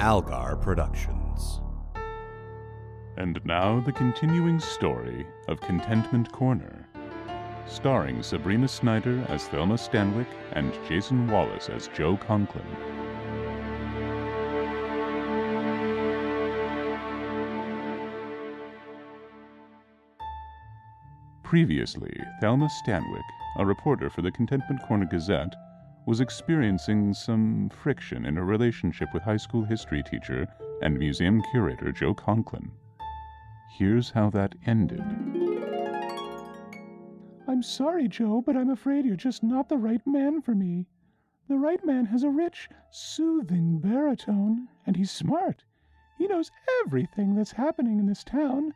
Algar Productions. And now the continuing story of Contentment Corner, starring Sabrina Snyder as Thelma Stanwyck and Jason Wallace as Joe Conklin. Previously, Thelma Stanwyck, a reporter for the Contentment Corner Gazette, was experiencing some friction in her relationship with high school history teacher and museum curator Joe Conklin. Here's how that ended. I'm sorry, Joe, but I'm afraid you're just not the right man for me. The right man has a rich, soothing baritone, and he's smart. He knows everything that's happening in this town,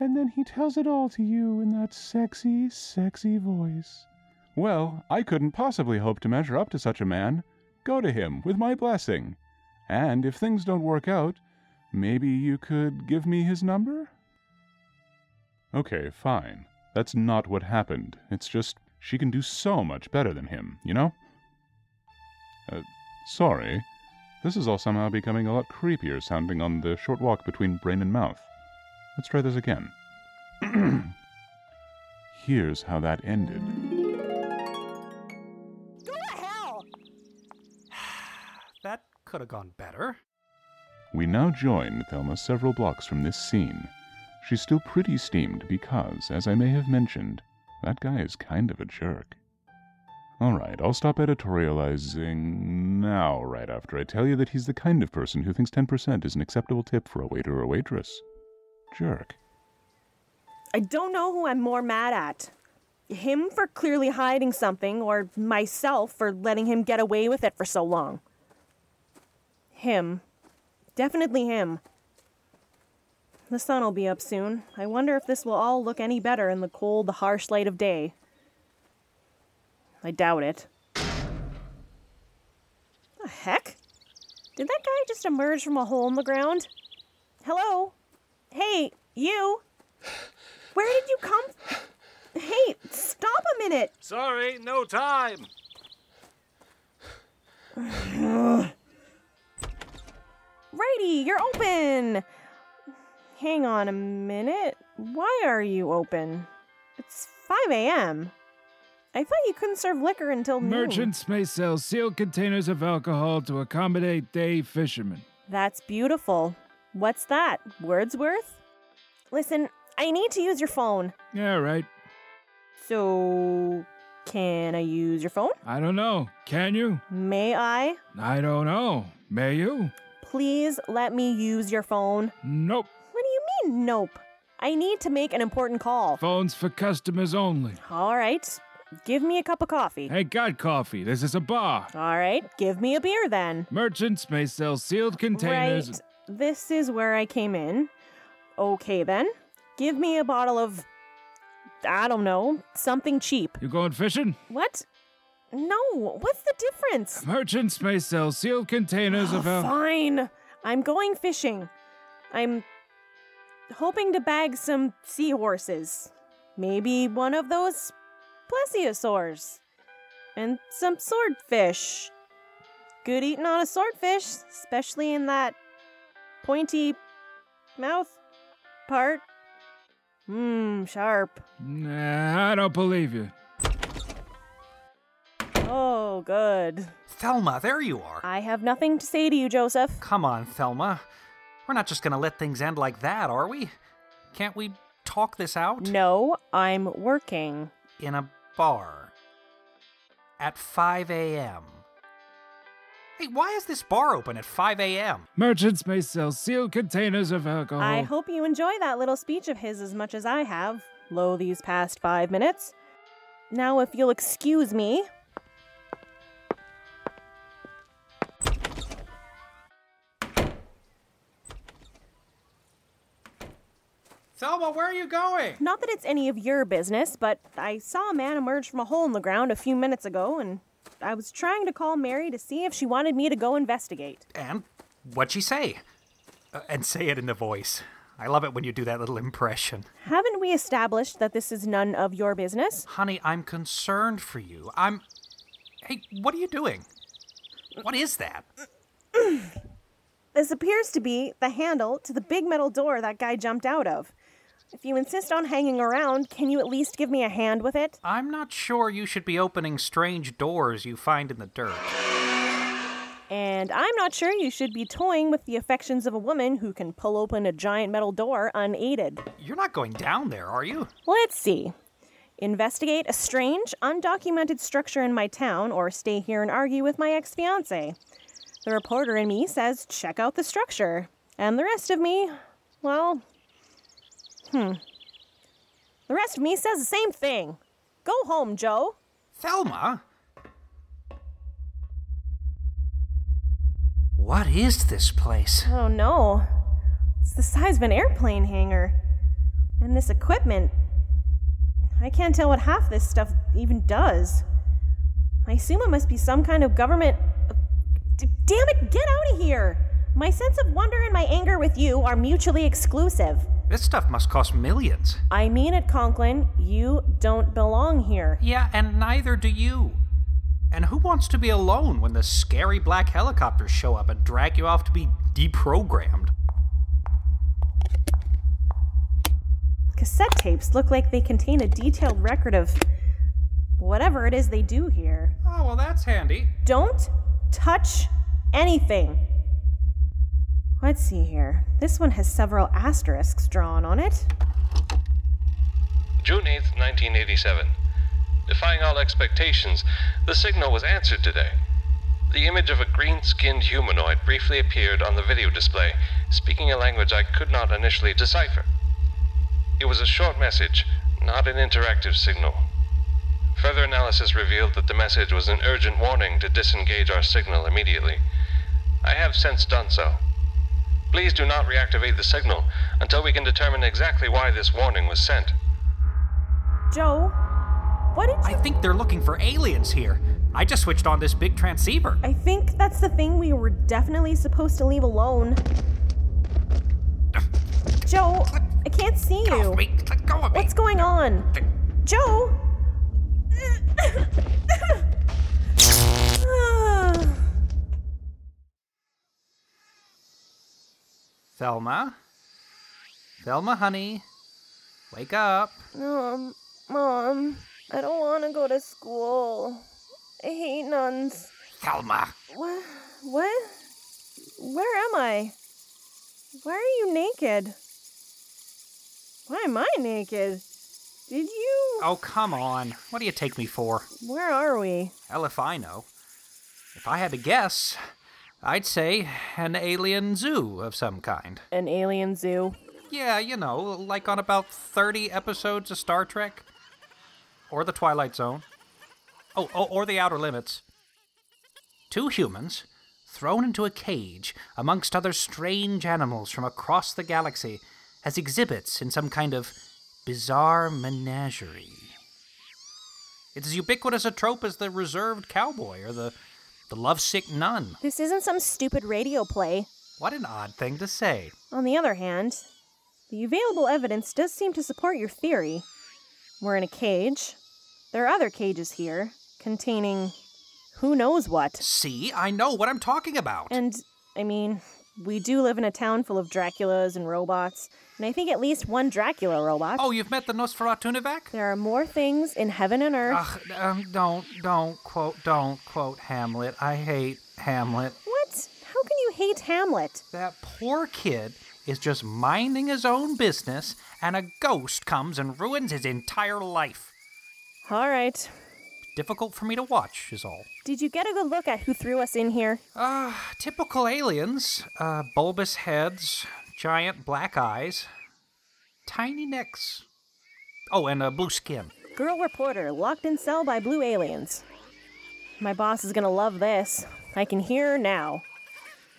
and then he tells it all to you in that sexy, sexy voice. Well, I couldn't possibly hope to measure up to such a man. Go to him with my blessing. And if things don't work out, maybe you could give me his number? Okay, fine. That's not what happened. It's just she can do so much better than him, you know? Uh, sorry. This is all somehow becoming a lot creepier sounding on the short walk between brain and mouth. Let's try this again. Here's how that ended. Could have gone better. We now join Thelma several blocks from this scene. She's still pretty steamed because, as I may have mentioned, that guy is kind of a jerk. Alright, I'll stop editorializing now, right after I tell you that he's the kind of person who thinks 10% is an acceptable tip for a waiter or waitress. Jerk. I don't know who I'm more mad at. Him for clearly hiding something, or myself for letting him get away with it for so long. Him. Definitely him. The sun will be up soon. I wonder if this will all look any better in the cold, the harsh light of day. I doubt it. The heck? Did that guy just emerge from a hole in the ground? Hello? Hey, you! Where did you come? Hey, stop a minute! Sorry, no time. Righty, you're open! Hang on a minute. Why are you open? It's 5 a.m. I thought you couldn't serve liquor until noon. Merchants may sell sealed containers of alcohol to accommodate day fishermen. That's beautiful. What's that? Wordsworth? Listen, I need to use your phone. Yeah, right. So, can I use your phone? I don't know. Can you? May I? I don't know. May you? Please let me use your phone. Nope. What do you mean, nope? I need to make an important call. Phones for customers only. All right. Give me a cup of coffee. Hey, got coffee. This is a bar. All right. Give me a beer then. Merchants may sell sealed containers. Right. This is where I came in. Okay then. Give me a bottle of. I don't know. Something cheap. You going fishing? What? No. What's the difference? Merchants may sell sealed containers of alcohol. Fine. I'm going fishing. I'm hoping to bag some seahorses. Maybe one of those plesiosaurs. And some swordfish. Good eating on a swordfish, especially in that pointy mouth part. Mmm, sharp. Nah, I don't believe you. Oh, good. Thelma, there you are. I have nothing to say to you, Joseph. Come on, Thelma. We're not just gonna let things end like that, are we? Can't we talk this out? No, I'm working. In a bar. At 5 a.m. Hey, why is this bar open at 5 a.m.? Merchants may sell sealed containers of alcohol. I hope you enjoy that little speech of his as much as I have, lo these past five minutes. Now, if you'll excuse me. Thelma, where are you going? Not that it's any of your business, but I saw a man emerge from a hole in the ground a few minutes ago, and I was trying to call Mary to see if she wanted me to go investigate. And what'd she say? Uh, and say it in the voice. I love it when you do that little impression. Haven't we established that this is none of your business? Honey, I'm concerned for you. I'm. Hey, what are you doing? What is that? This appears to be the handle to the big metal door that guy jumped out of. If you insist on hanging around, can you at least give me a hand with it? I'm not sure you should be opening strange doors you find in the dirt. And I'm not sure you should be toying with the affections of a woman who can pull open a giant metal door unaided. You're not going down there, are you? Let's see. Investigate a strange, undocumented structure in my town, or stay here and argue with my ex fiance. The reporter in me says check out the structure. And the rest of me, well, hmm. The rest of me says the same thing. Go home, Joe. Thelma? What is this place? Oh no. It's the size of an airplane hangar. And this equipment. I can't tell what half this stuff even does. I assume it must be some kind of government. D- damn it, get out of here! My sense of wonder and my anger with you are mutually exclusive. This stuff must cost millions. I mean it, Conklin. You don't belong here. Yeah, and neither do you. And who wants to be alone when the scary black helicopters show up and drag you off to be deprogrammed? Cassette tapes look like they contain a detailed record of whatever it is they do here. Oh, well, that's handy. Don't touch anything. Let's see here. This one has several asterisks drawn on it. June 8th, 1987. Defying all expectations, the signal was answered today. The image of a green skinned humanoid briefly appeared on the video display, speaking a language I could not initially decipher. It was a short message, not an interactive signal. Further analysis revealed that the message was an urgent warning to disengage our signal immediately. I have since done so. Please do not reactivate the signal until we can determine exactly why this warning was sent. Joe, what did I think they're looking for aliens here. I just switched on this big transceiver. I think that's the thing we were definitely supposed to leave alone. Joe, I can't see Get off you. me. Let go of me. What's going on? Joe? Thelma? Thelma, honey. Wake up. um, Mom, I don't want to go to school. I hate nuns. Thelma. What? What? Where am I? Why are you naked? Why am I naked? Did you? Oh, come on. What do you take me for? Where are we? Hell if I know. If I had to guess, I'd say an alien zoo of some kind. An alien zoo. Yeah, you know, like on about 30 episodes of Star Trek. Or The Twilight Zone. Oh, oh or The Outer Limits. Two humans thrown into a cage amongst other strange animals from across the galaxy as exhibits in some kind of bizarre menagerie. It's as ubiquitous a trope as the reserved cowboy or the, the lovesick nun. This isn't some stupid radio play. What an odd thing to say. On the other hand, the available evidence does seem to support your theory. We're in a cage. There are other cages here, containing who knows what. See, I know what I'm talking about. And, I mean, we do live in a town full of Draculas and robots, and I think at least one Dracula robot. Oh, you've met the Nosferatu There are more things in heaven and earth. Ugh, um, don't, don't quote, don't quote Hamlet. I hate Hamlet. What? How can you hate Hamlet? That poor kid is just minding his own business, and a ghost comes and ruins his entire life. All right. Difficult for me to watch, is all. Did you get a good look at who threw us in here? Ah, typical aliens. Uh, bulbous heads, giant black eyes, tiny necks. Oh, and uh, blue skin. Girl reporter locked in cell by blue aliens. My boss is gonna love this. I can hear her now.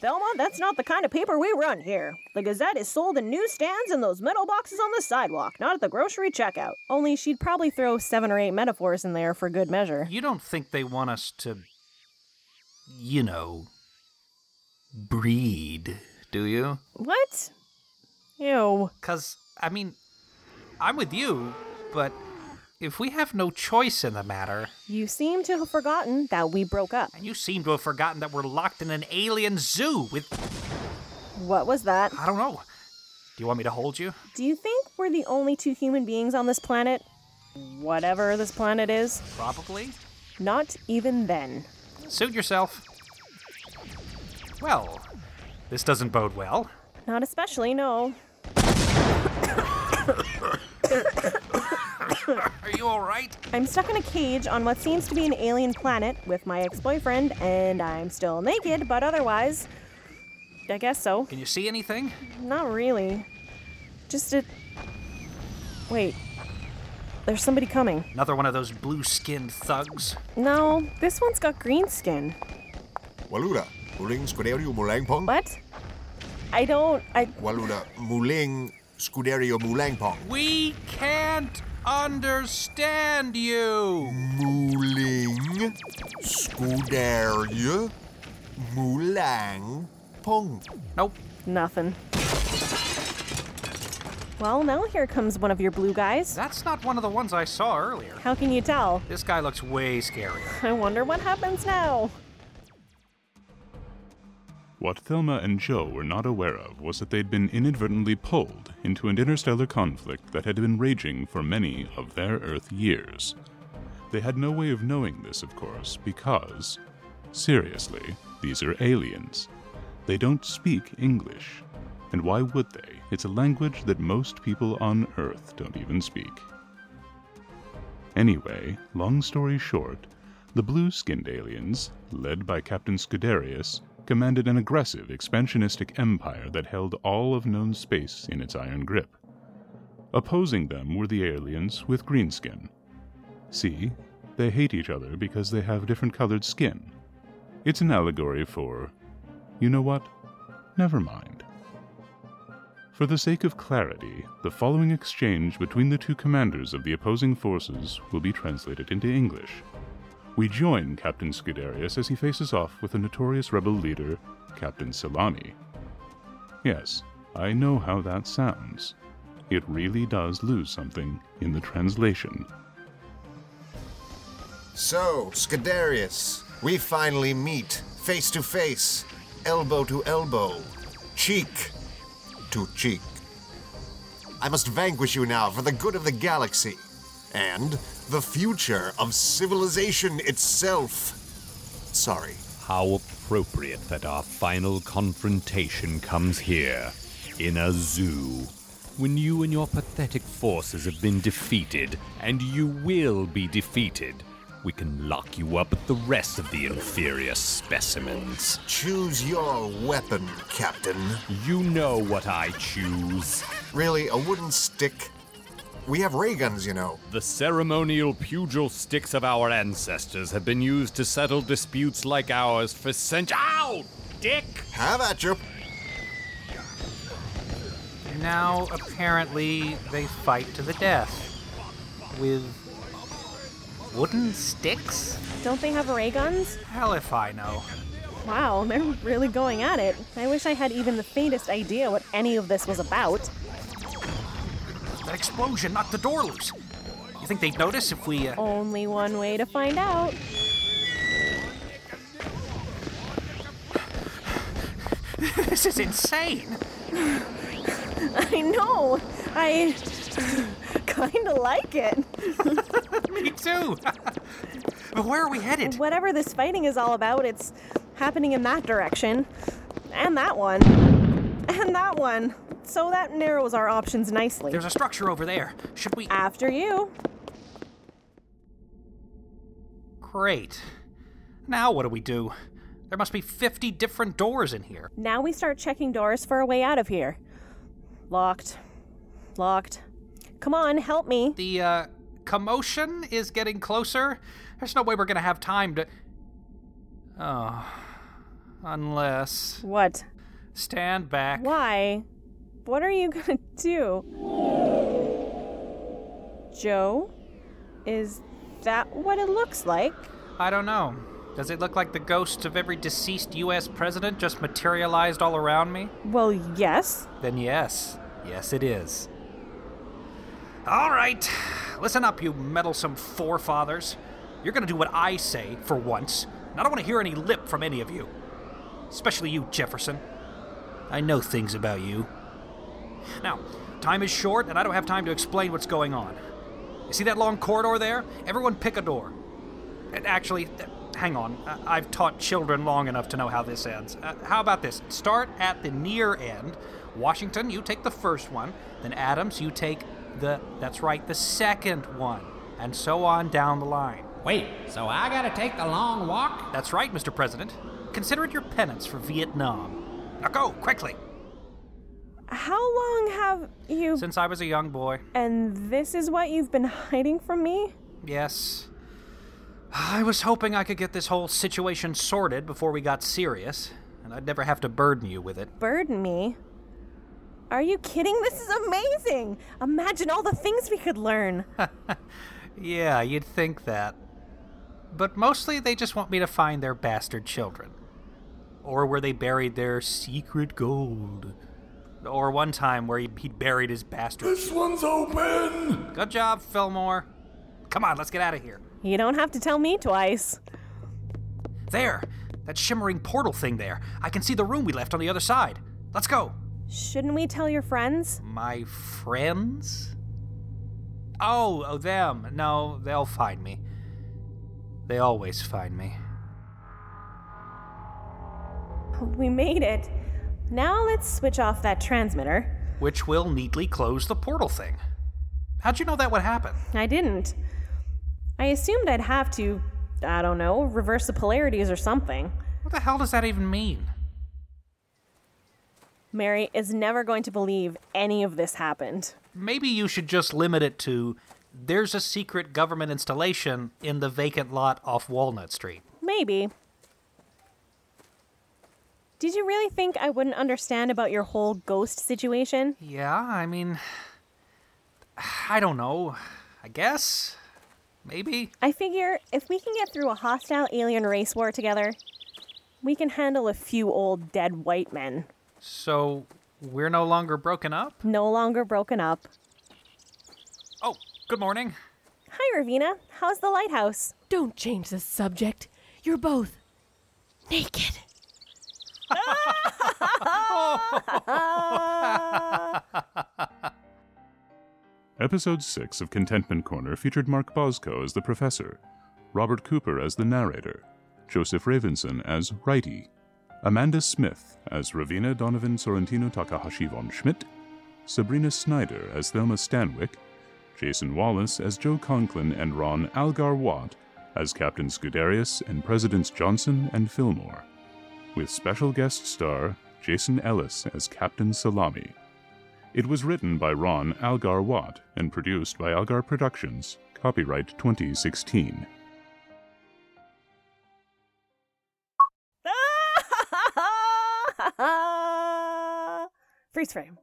Thelma, that's not the kind of paper we run here. The Gazette is sold in newsstands and those metal boxes on the sidewalk, not at the grocery checkout. Only she'd probably throw seven or eight metaphors in there for good measure. You don't think they want us to, you know, breed, do you? What? Ew. Because, I mean, I'm with you, but if we have no choice in the matter, You seem to have forgotten that we broke up. and you seem to have forgotten that we're locked in an alien zoo with. What was that? I don't know. Do you want me to hold you? Do you think we're the only two human beings on this planet? Whatever this planet is? Probably. Not even then. Suit yourself. Well, this doesn't bode well. Not especially, no. Are you alright? I'm stuck in a cage on what seems to be an alien planet with my ex boyfriend, and I'm still naked, but otherwise. I guess so. Can you see anything? Not really. Just a. Wait. There's somebody coming. Another one of those blue skinned thugs. No, this one's got green skin. Waluda, muling scuderio mulangpong. What? I don't. I. Waluda, muling scuderio mulangpong. We can't understand you! Muling scuderio mulangpong. Nope. Nothing. Well, now here comes one of your blue guys. That's not one of the ones I saw earlier. How can you tell? This guy looks way scarier. I wonder what happens now. What Thelma and Joe were not aware of was that they'd been inadvertently pulled into an interstellar conflict that had been raging for many of their Earth years. They had no way of knowing this, of course, because, seriously, these are aliens. They don't speak English. And why would they? It's a language that most people on Earth don't even speak. Anyway, long story short, the blue skinned aliens, led by Captain Scuderius, commanded an aggressive, expansionistic empire that held all of known space in its iron grip. Opposing them were the aliens with green skin. See, they hate each other because they have different colored skin. It's an allegory for. You know what? Never mind. For the sake of clarity, the following exchange between the two commanders of the opposing forces will be translated into English. We join Captain Scuderius as he faces off with the notorious rebel leader, Captain Salami. Yes, I know how that sounds. It really does lose something in the translation. So, Scuderius, we finally meet face to face, elbow to elbow, cheek to cheek. I must vanquish you now for the good of the galaxy and the future of civilization itself. Sorry. How appropriate that our final confrontation comes here, in a zoo. When you and your pathetic forces have been defeated, and you will be defeated, we can lock you up with the rest of the inferior specimens. Choose your weapon, Captain. You know what I choose. Really, a wooden stick? We have ray guns, you know. The ceremonial pugil sticks of our ancestors have been used to settle disputes like ours for centuries. Ow! Dick! Have at you. Now, apparently, they fight to the death. With. wooden sticks? Don't they have ray guns? Hell if I know. Wow, they're really going at it. I wish I had even the faintest idea what any of this was about. That explosion knocked the door loose. You think they'd notice if we. Uh... Only one way to find out. this is insane! I know. I kind of like it. Me too! but where are we headed? Whatever this fighting is all about, it's happening in that direction. And that one. And that one. So that narrows our options nicely. There's a structure over there. Should we. After you. Great. Now what do we do? There must be 50 different doors in here. Now we start checking doors for a way out of here. Locked. Locked. Come on, help me. The, uh, commotion is getting closer. There's no way we're gonna have time to. Oh. Unless. What? Stand back. Why? What are you gonna do? Joe? Is that what it looks like? I don't know. Does it look like the ghosts of every deceased US president just materialized all around me? Well, yes. Then yes. Yes, it is. All right. listen up, you meddlesome forefathers. You're gonna do what I say for once, and I don't want to hear any lip from any of you. Especially you, Jefferson. I know things about you. Now, time is short, and I don't have time to explain what's going on. You see that long corridor there? Everyone pick a door. And actually, hang on. I've taught children long enough to know how this ends. Uh, how about this? Start at the near end. Washington, you take the first one. Then Adams, you take the, that's right, the second one. And so on down the line. Wait, so I gotta take the long walk? That's right, Mr. President. Consider it your penance for Vietnam. Now go, quickly. How long have you. Since I was a young boy. And this is what you've been hiding from me? Yes. I was hoping I could get this whole situation sorted before we got serious, and I'd never have to burden you with it. Burden me? Are you kidding? This is amazing! Imagine all the things we could learn. Yeah, you'd think that. But mostly they just want me to find their bastard children. Or where they buried their secret gold. Or one time where he, he buried his bastard. This one's open! Good job, Fillmore. Come on, let's get out of here. You don't have to tell me twice. There! That shimmering portal thing there. I can see the room we left on the other side. Let's go. Shouldn't we tell your friends? My friends? Oh, oh, them. No, they'll find me. They always find me. We made it. Now let's switch off that transmitter. Which will neatly close the portal thing. How'd you know that would happen? I didn't. I assumed I'd have to, I don't know, reverse the polarities or something. What the hell does that even mean? Mary is never going to believe any of this happened. Maybe you should just limit it to there's a secret government installation in the vacant lot off Walnut Street. Maybe. Did you really think I wouldn't understand about your whole ghost situation? Yeah, I mean, I don't know. I guess? Maybe? I figure if we can get through a hostile alien race war together, we can handle a few old dead white men. So, we're no longer broken up? No longer broken up. Oh, good morning. Hi, Ravina. How's the lighthouse? Don't change the subject. You're both naked. Episode 6 of Contentment Corner featured Mark Bosco as the professor, Robert Cooper as the narrator, Joseph Ravenson as Righty, Amanda Smith as Ravina Donovan Sorrentino Takahashi von Schmidt, Sabrina Snyder as Thelma Stanwyck, Jason Wallace as Joe Conklin and Ron Algar Watt as Captain Scuderius and Presidents Johnson and Fillmore, with special guest star Jason Ellis as Captain Salami. It was written by Ron Algar Watt and produced by Algar Productions, copyright 2016. Freeze frame.